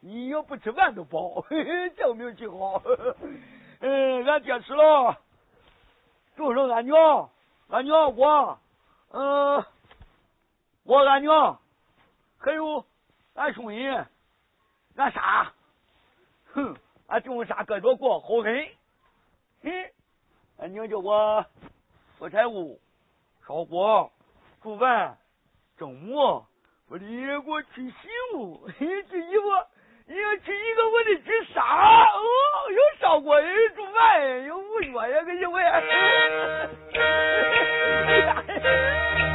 你要不吃饭都包，这名气好。嗯，俺爹吃了，就剩俺娘，俺娘我，嗯，我俺娘，还有俺兄弟，俺仨，哼，俺弟兄仨搁着过好很。嘿，俺娘叫我做财务、烧锅、煮饭、蒸馍。我得给我娶媳妇，娶媳妇，你要娶一个，我得娶仨。哦，有烧锅，有煮饭，有五角呀，个媳妇呀。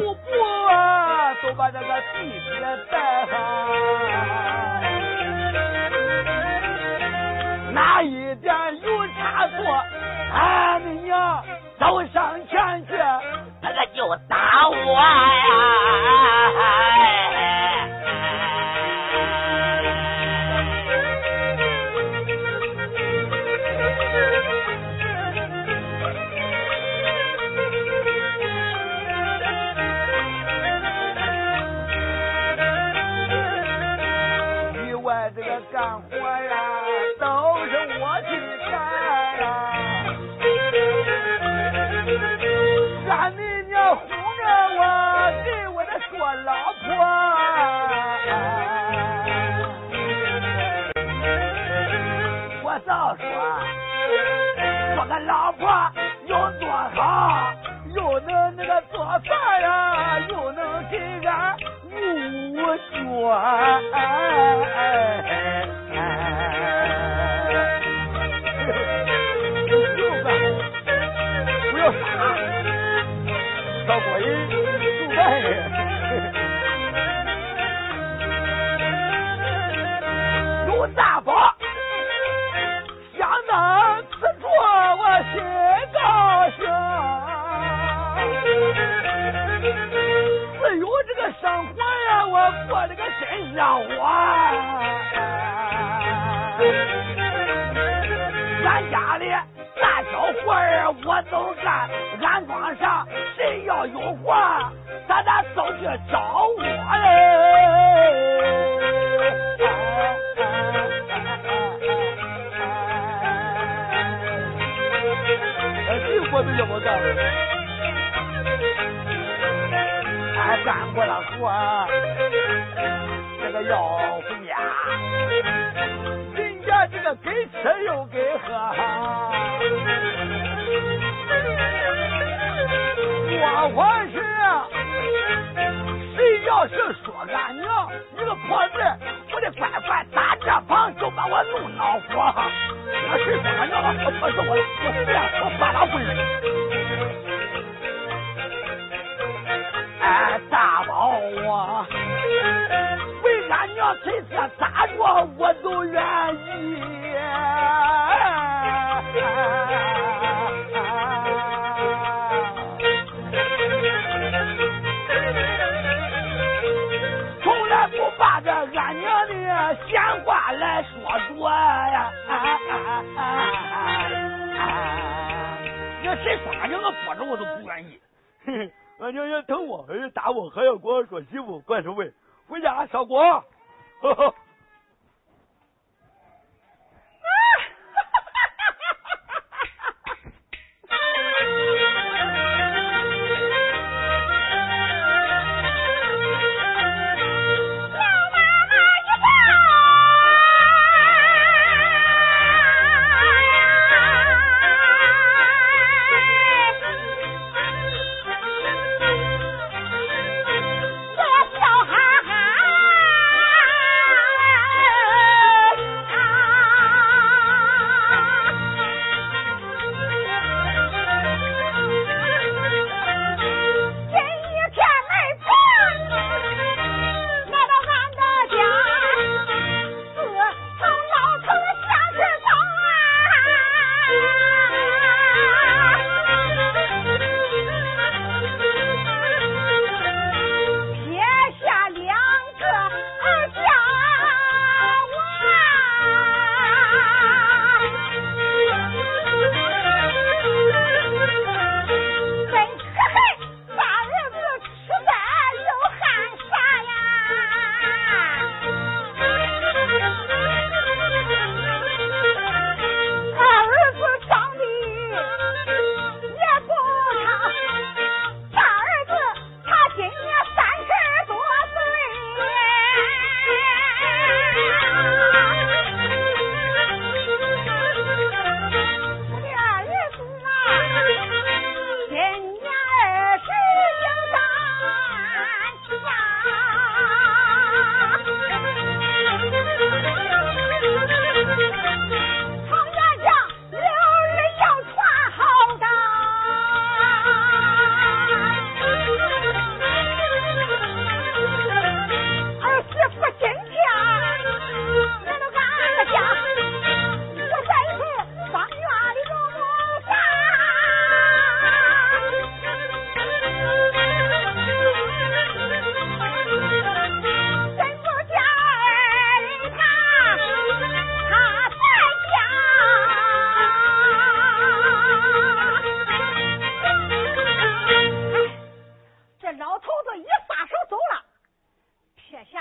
步步都把那个细节带上，哪一点有差错，俺的娘走上前去，那个就打我呀。人家这个给吃又给喝，我我。闲话来说说呀。啊啊啊啊要谁说俺娘个说着我都不愿意嘿嘿俺娘要疼我要打我还要给我说媳妇怪什么回家烧锅呵呵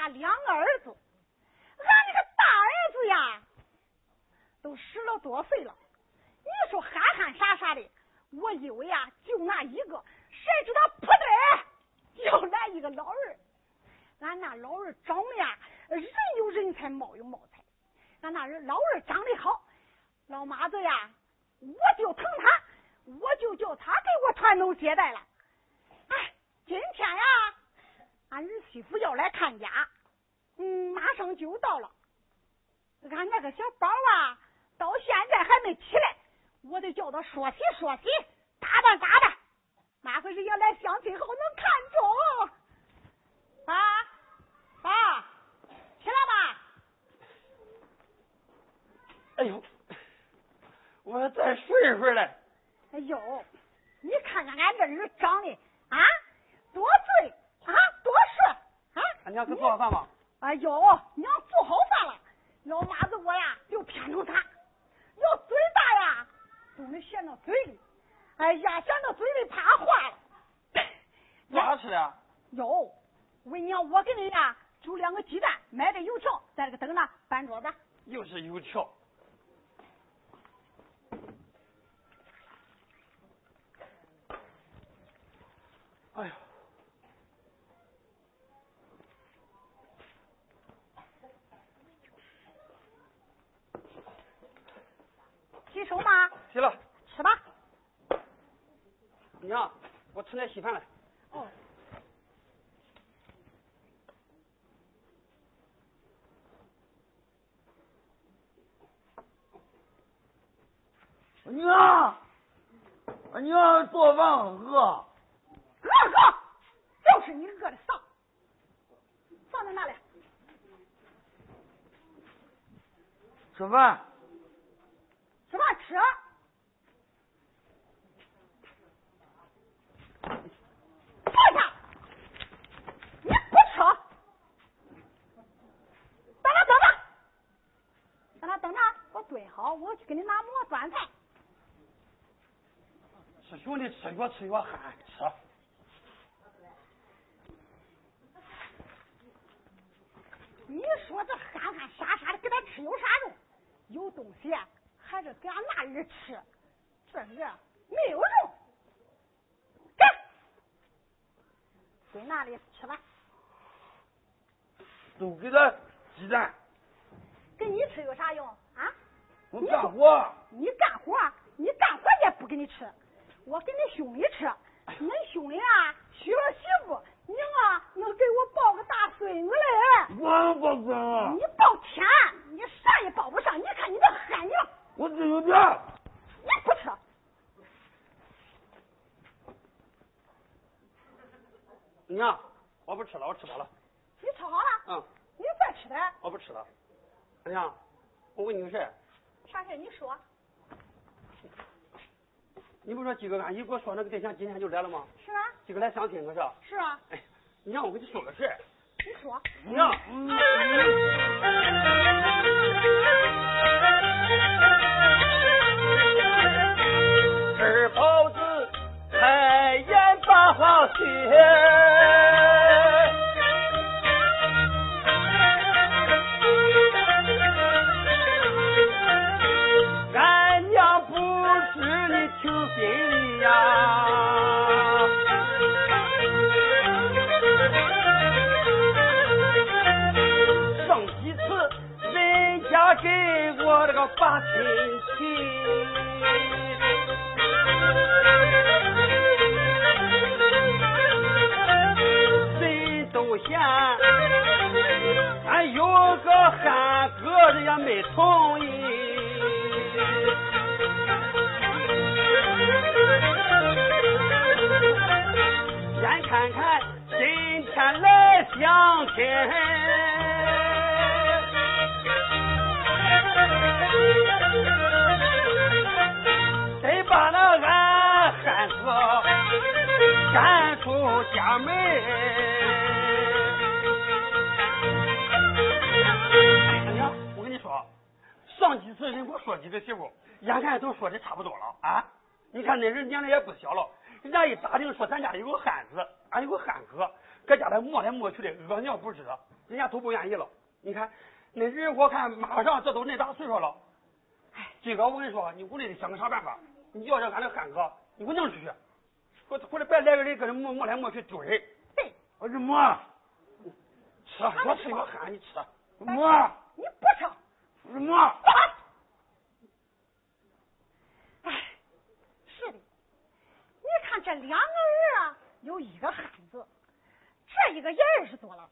两个儿子，俺那个大儿子呀，都十了多岁了。你说憨憨傻傻的，我以为啊就那一个，谁知道不的又来一个老人。俺那老人长得呀，人有人才，貌有貌才。俺那人老人长得好，老妈子呀，我就疼他，我就叫他给我传宗接代了。哎，今天呀。俺儿媳妇要来看家，嗯马上就到了。俺那个小宝啊到现在还没起来我得叫他说起说起打扮打扮哪回是要来相亲后能看中爸爸起来吧哎呦我再睡一会儿嘞哎呦你看看俺这人长得啊多俊啊多帅啊俺娘给做了饭吧哎呦，娘做好饭了，老妈子我呀就偏头大，要嘴大呀都能陷到嘴里，哎呀，陷到嘴里怕化了。做啥吃的？有，问娘，我给你呀煮两个鸡蛋，买点油条，在这个等着，搬桌子。又是油条。熟吗？洗了。吃吧。娘，我吃点稀饭来。哦。娘，俺娘做饭饿。饿饿，就是你饿的丧。放在那里。吃饭。越吃越憨，吃。你说这憨憨傻傻的给他吃有啥用？有东西还是给俺那人吃，这个没有用。给，给那里吃吧。都给他鸡蛋。给你吃有啥用啊？我干活。你干活，你干活也不给你吃。我给你兄弟吃，你兄弟啊娶了媳妇。你啊，能给我抱个大孙子嘞！我抱孙子。你抱天，你啥也抱不上。你看你这憨样。我只有点。你不吃。娘，我不吃了，我吃饱了。你吃好了？嗯。你再吃点。我不吃了。娘，我问你个事。啥事？你说。你不说今个俺姨给我说那个对象今天就来了吗？是啊。今个来相亲可是？是啊。哎，娘，我跟你说个事。你说。娘。吃包子开眼把好给我这个发亲戚。谁都嫌俺有个憨哥，人家没从。赶出家门。娘，我跟你说，上几次人给我说几个媳妇，眼看都说的差不多了啊。你看那人年龄也不小了，人家一打听说咱家有个汉子，俺有个汉哥，搁家里磨来磨去的，屙尿不止，人家都不愿意了。你看。那人我看马上这都那大岁数了，哎，今个我跟你说，你屋里得想个啥办法？你要这俺这汉哥，你给我弄出去，或或者别来个人搁这磨磨来磨去丢人。对，我这磨，吃，我吃我喊你吃，磨，你不吃，我磨。哎，是的，你看这两个人啊，有一个汉子，这一个也二十多了。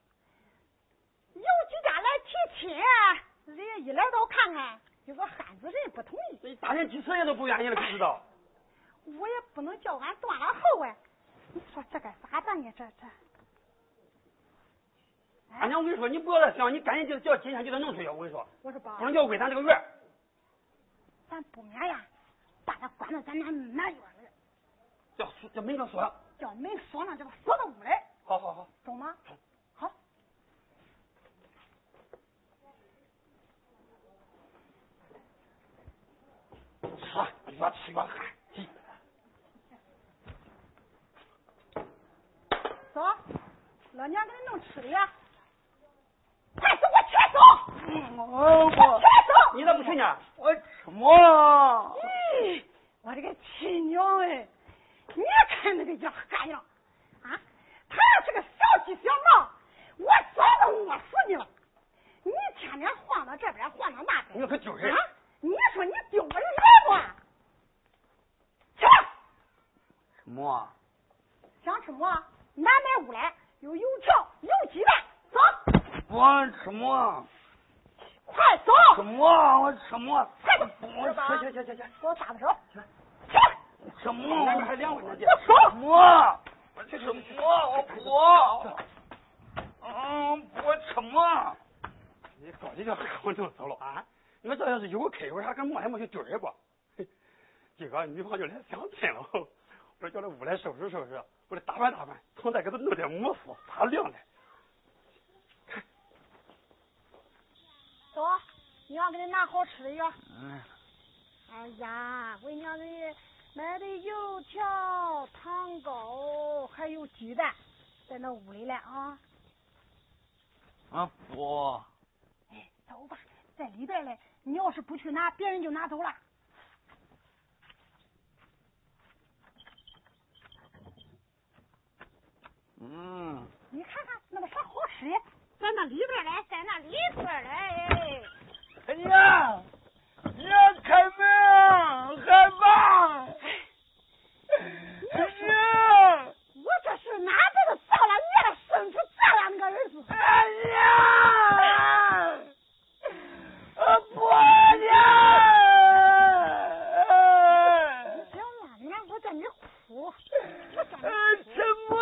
有几家来提亲，人家一来到看看，有个汉子人不同意。大人几次人都不愿意了，不知道。我也不能叫俺断了后哎，你说这该咋办呢？这这。俺娘，我跟你说，你不要再想，你赶紧就叫今天就得弄出去。我跟你说，我说爸，不能叫归咱这个院。咱不免呀，把他关到咱那南院里。叫叫门给锁。叫门锁上，叫他锁到屋里。好好好。懂吗？好吃，越吃越憨。走，老娘给你弄吃的呀！快走，我去走。我我去走。你咋不去呢？我吃馍。咦，我这个亲娘哎，你看那个样干样啊！他要是个小鸡小猫，我早都饿死你了。你天天晃到这边，晃到那边，你可丢人！你说你丢人来不？吃吧。吃馍。想吃馍？南门屋来有油条，有鸡蛋，走。我吃馍。快走。吃馍。我吃馍。我行行行行行，给我搭个手。吃馍，还两位呢，姐。馍，我吃馍，我不。嗯，不吃馍。你搞这叫我能走了啊？我这要是有开有啥，跟馍还没去丢人不？今个女朋友来相亲了，我说叫他屋来收拾收拾，我得打扮打扮，从再给他弄点慕斯，擦亮了。走，娘给你拿好吃的药。嗯。哎呀，我娘给你买的油条、糖糕，还有鸡蛋，在那屋里了啊。啊不。哎，走吧，在里边嘞。你要是不去拿，别人就拿走了。嗯，你看看那个啥好吃的，在那里边嘞，在那里边嘞。哎呀，你开门，害怕。哎呀，我这是哪辈子造了孽了，生出这样的个儿子？哎呀，婆娘。行了，娘，我叫你哭，我叫你哭。什么？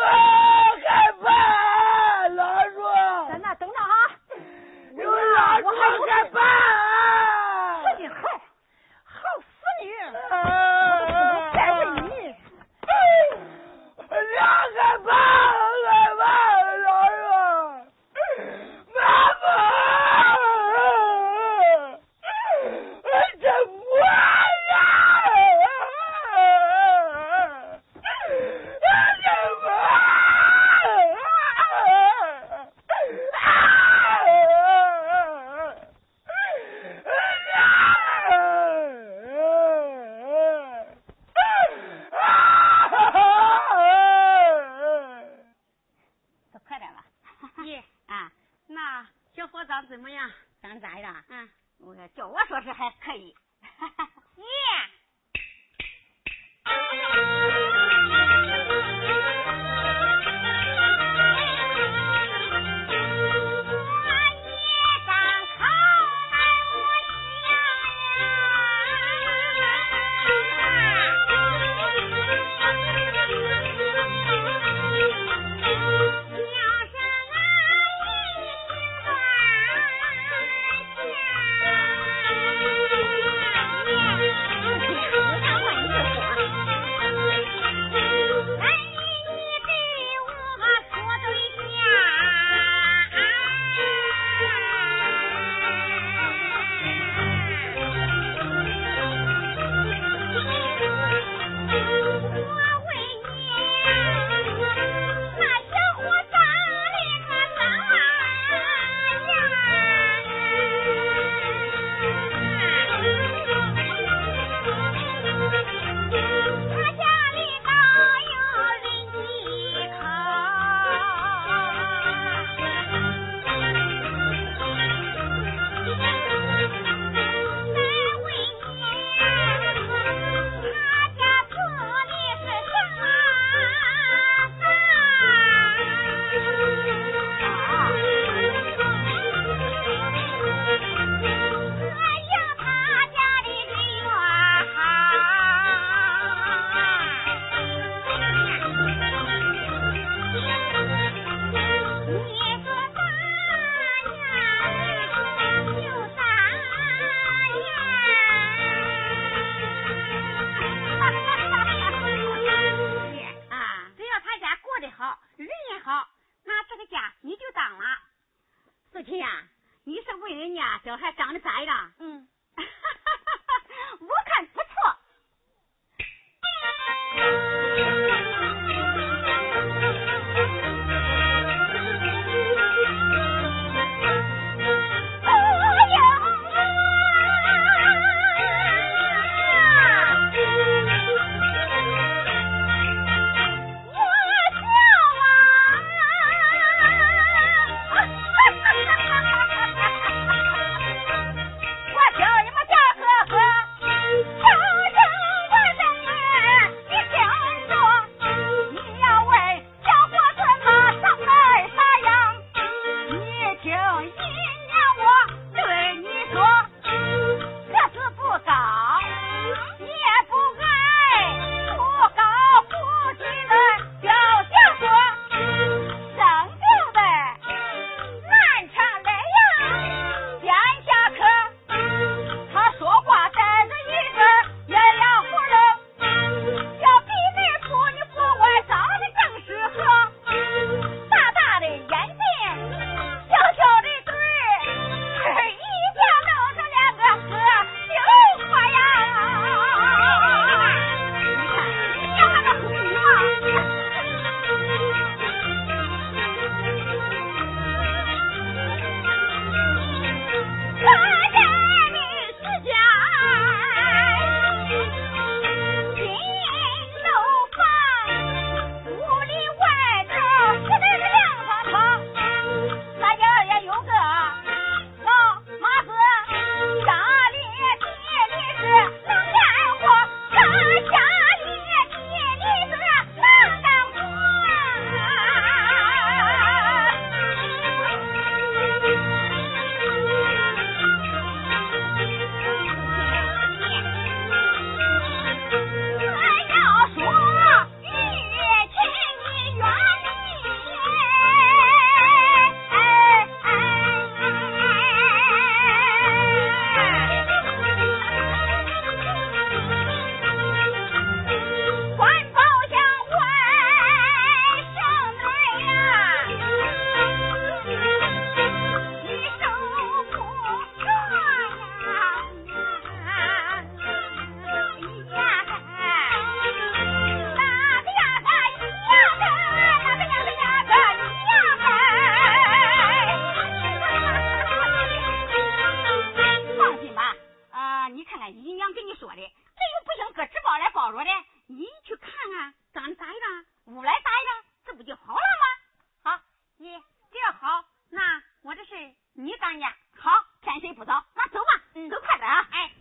你当家。好，天色不早，那走吧，走快点啊！哎，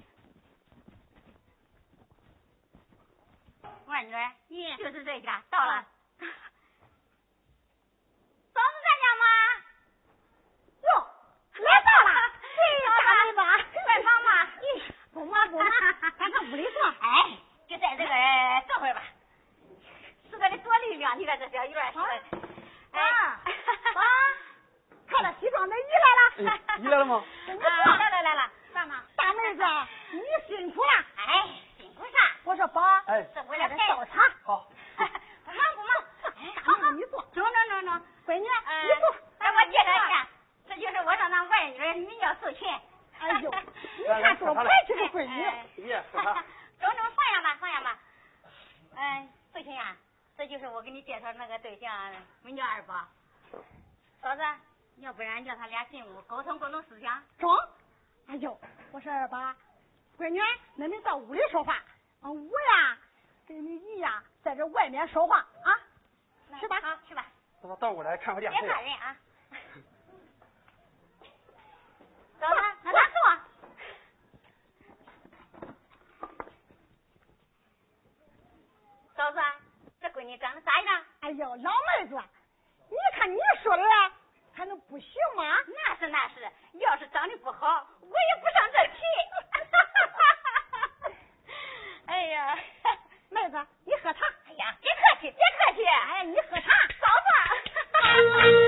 二女，儿，你，就是这家到了。嫂子在家吗？哟，来到了，大妹子，快帮忙。咦，不忙不忙，咱上屋里坐。哎，就在这个坐会儿吧。是个的多力量，你看这小院儿。哎，妈，看到西装的姨来了。姨来了吗？来了来了，干嘛？大妹子，你辛苦了。哎，辛苦啥？我说爸，哎，这为了倒茶。好。不 忙不忙。好好，你坐。中中中中。闺女，你坐。哎，我介绍一下，这就是我的那外女，名叫素琴。哎呦，你看多白气的闺女。爷，中中放下吧，放下吧。嗯，素琴呀，这就是我给你介绍那个对象，名叫二宝。嫂子，要不然叫他俩进屋沟通沟通思想。中。哎呦，我说二宝，闺女，那你到屋里说话，我呀跟你姨呀在这外面说话啊。去吧，好，去吧。到到屋来看会电视。别怕人啊。嫂子，那咱坐。嫂子，这闺女长得咋样？哎呦，老妹子，你看你说的，还能不行吗？那是那是，要是长得不好，我也不上这去。哎呀，妹子，你喝茶。哎呀，别客气，别客气。哎，你喝茶，嫂子。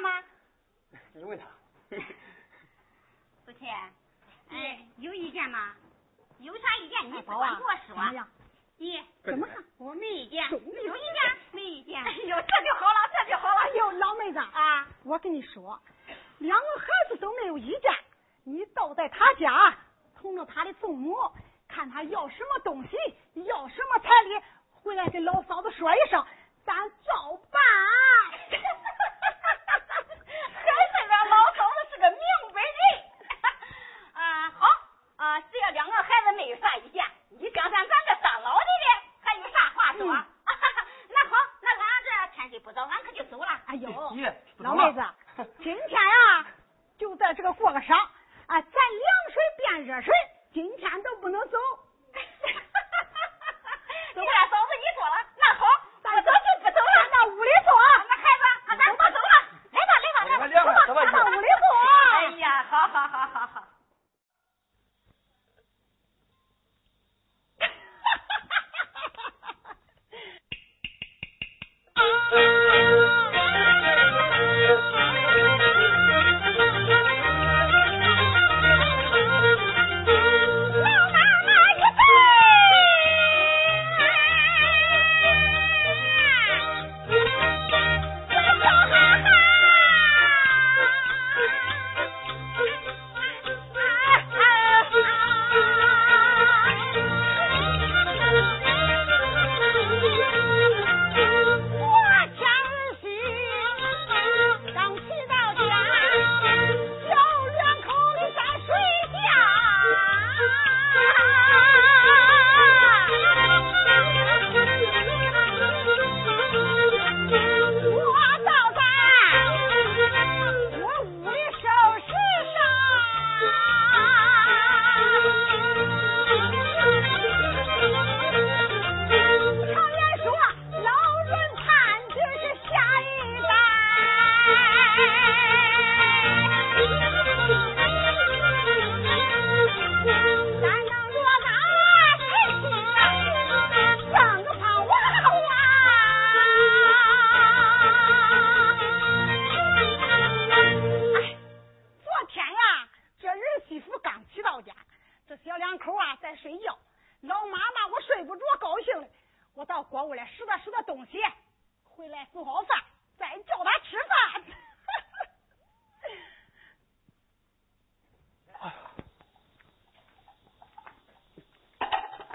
吗？你问他。不去。哎，有意见吗？有啥意见你不管给我说。你怎么看？我没意见。有意见？没意见。哎呦，这就好了，这就好了。哎呦，老妹子啊，我跟你说，两个孩子都没有意见，你到在他家，同着他的父母，看他要什么东西，要什么彩礼，回来跟老嫂子说一声，咱照办。还是俺老嫂子是个明白人。啊，好啊，只要两个孩子没有啥意见，你想想咱这当老的的还有啥话说？那好，那俺这天气不早，俺可就走了。哎呦，老妹子，今天呀，就在这个过个晌啊，咱凉水变热水，今天都不能走。你看嫂子你说了，那好，咱走就不走了，那屋里坐。那孩子，咱不走了，来吧来吧来吧，走吧，到屋里坐。哎呀，好好好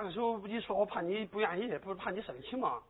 那个时候你说我怕你不愿意不是怕你生气吗？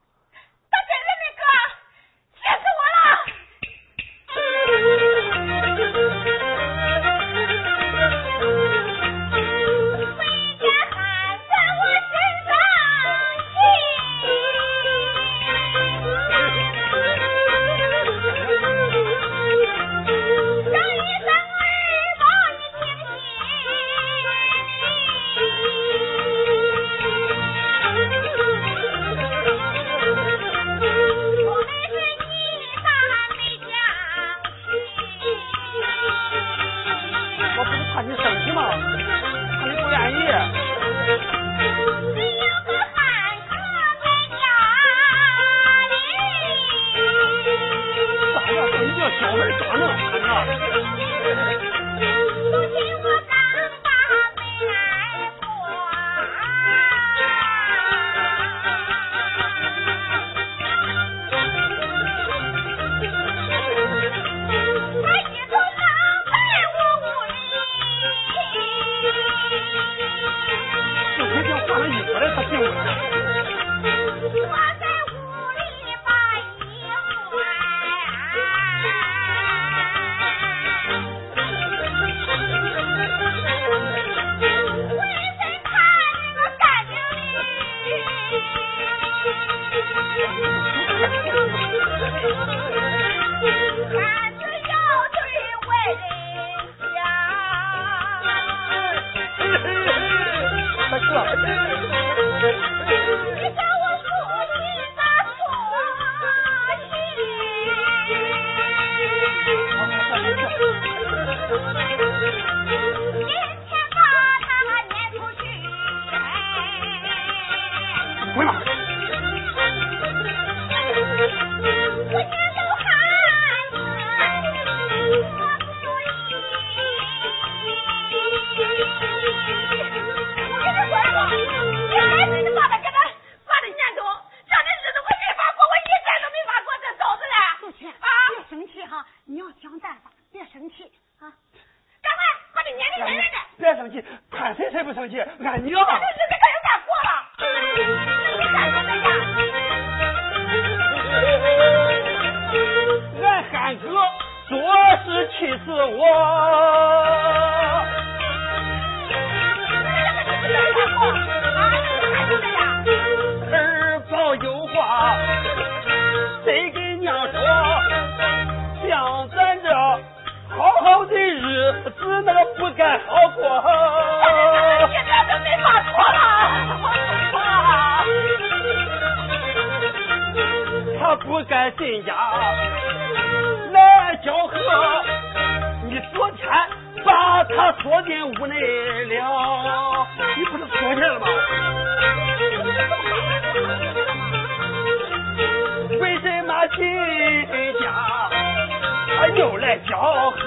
该好过。现在都没法过了。他不该进家来交合，你昨天把他锁进屋内了，你不是说去了吗？为什么进家他又来交合？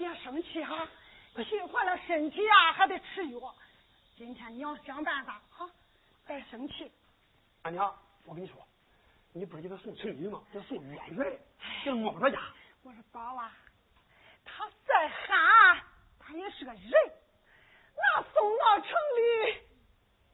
别生气哈，气坏了身体啊，还得吃药。今天你要想办法哈，别生气。俺娘，我跟你说，你不是给他送村里吗？给他送远远的，给他摸不着家。我说宝啊，他再憨，他也是个人，那送到城里，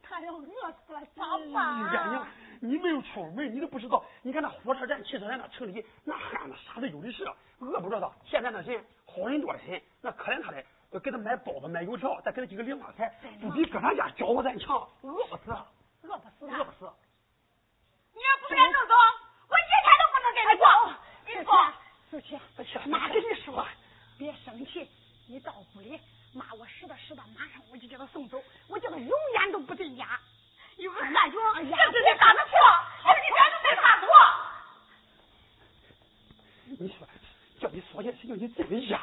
他要饿死了咋办呀娘你没有出门你都不知道。你看那火车站汽车站那城里那憨子傻子有的是饿不着他现在那人好人多的很那可怜他的给他买包子买油条再给他几个零花钱不比搁他家搅和咱强饿不死饿不死饿不死你要不敢他弄走我一天都不能给他过你说。不去不去妈跟你说别生气你到屋里骂我拾掇拾掇，马上我就叫他送走，我叫他永远都不进家。有个汉军，哎呀，这是你干的错，这是你干的没啥错。你说，叫你说些事情，你真的压。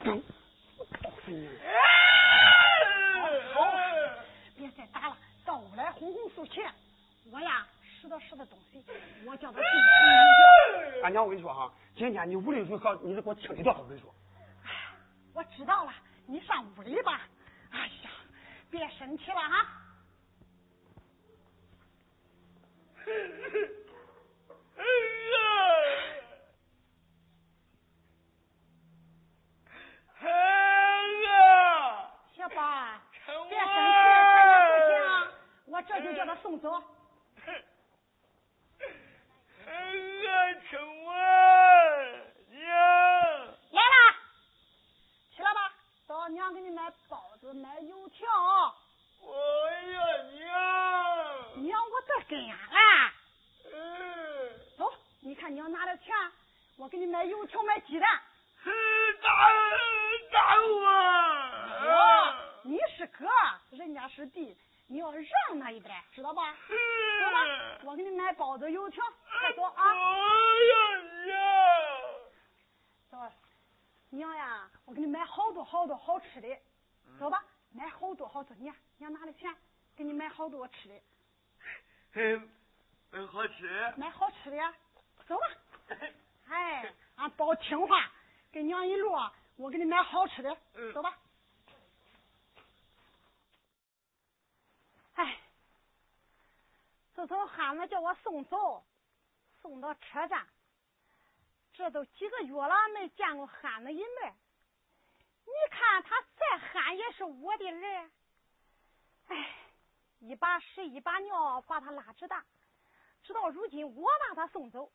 嗯，告诉你。好，别再打了，到屋来哄哄诉气。我呀，拾掇拾掇东西，我叫他进去。俺娘，我跟你说哈，今天你无论如何，你得给我清理掉。我跟你说。哎，我知道了，你上屋里吧。哎呀，别生气了哈。小宝，别生气，看见不行？我这就叫他送走。俺陈文娘来了，起来吧，到娘给你买包子、买油条。我呀娘，娘我在跟呀啊。嗯，走，你看娘拿了钱，我给你买油条、买鸡蛋。打打我！我，你是哥，人家是弟，你要让他一点，知道吧？走吧，我给你买包子、油条，快走啊！我呀娘，走，娘呀，我给你买好多好多好吃的，走吧，买好多好多，娘娘拿了钱，给你买好多吃的。嗯，很好吃。买好吃的呀，走吧。哎，俺宝听话，跟娘一路，我给你买好吃的，走吧。哎，自从汉子叫我送走，送到车站，这都几个月了，没见过汉子一面。你看他再憨也是我的人。哎，一把屎一把尿把他拉扯大。直到如今，我把他送走，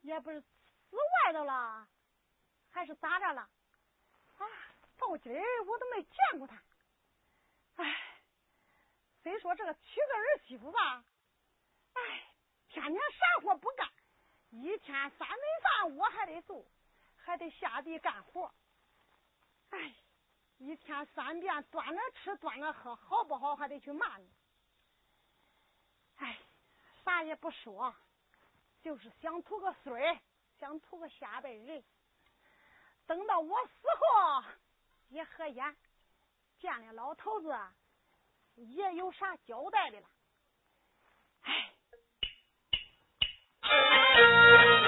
也不是死外头了，还是咋着了？啊，到今儿我都没见过他。哎，虽说这个娶个儿媳妇吧，哎，天天啥活不干，一天三顿饭我还得做，还得下地干活。哎，一天三遍端着吃端着喝，好不好还得去骂你。哎。啥也不说，就是想图个孙想图个下辈人。等到我死后，也合眼见了老头子，也有啥交代的了。